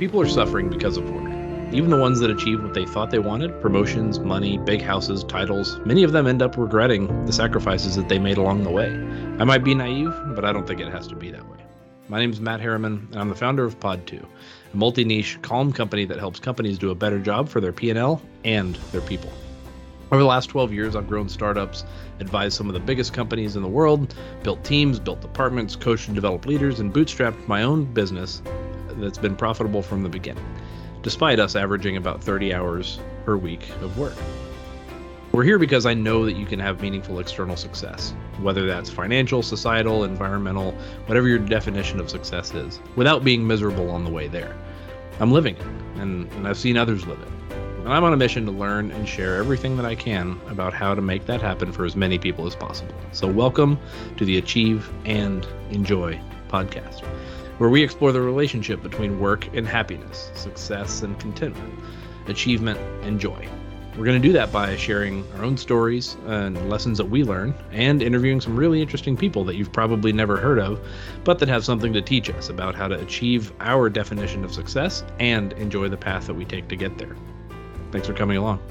People are suffering because of work. Even the ones that achieve what they thought they wanted promotions, money, big houses, titles many of them end up regretting the sacrifices that they made along the way. I might be naive, but I don't think it has to be that way. My name is Matt Harriman, and I'm the founder of Pod2, a multi-niche, calm company that helps companies do a better job for their P&L and their people. Over the last 12 years, I've grown startups, advised some of the biggest companies in the world, built teams, built departments, coached and developed leaders, and bootstrapped my own business that's been profitable from the beginning, despite us averaging about 30 hours per week of work. We're here because I know that you can have meaningful external success, whether that's financial, societal, environmental, whatever your definition of success is, without being miserable on the way there. I'm living it, and, and I've seen others live it. And I'm on a mission to learn and share everything that I can about how to make that happen for as many people as possible. So, welcome to the Achieve and Enjoy podcast, where we explore the relationship between work and happiness, success and contentment, achievement and joy. We're going to do that by sharing our own stories and lessons that we learn and interviewing some really interesting people that you've probably never heard of, but that have something to teach us about how to achieve our definition of success and enjoy the path that we take to get there. Thanks for coming along.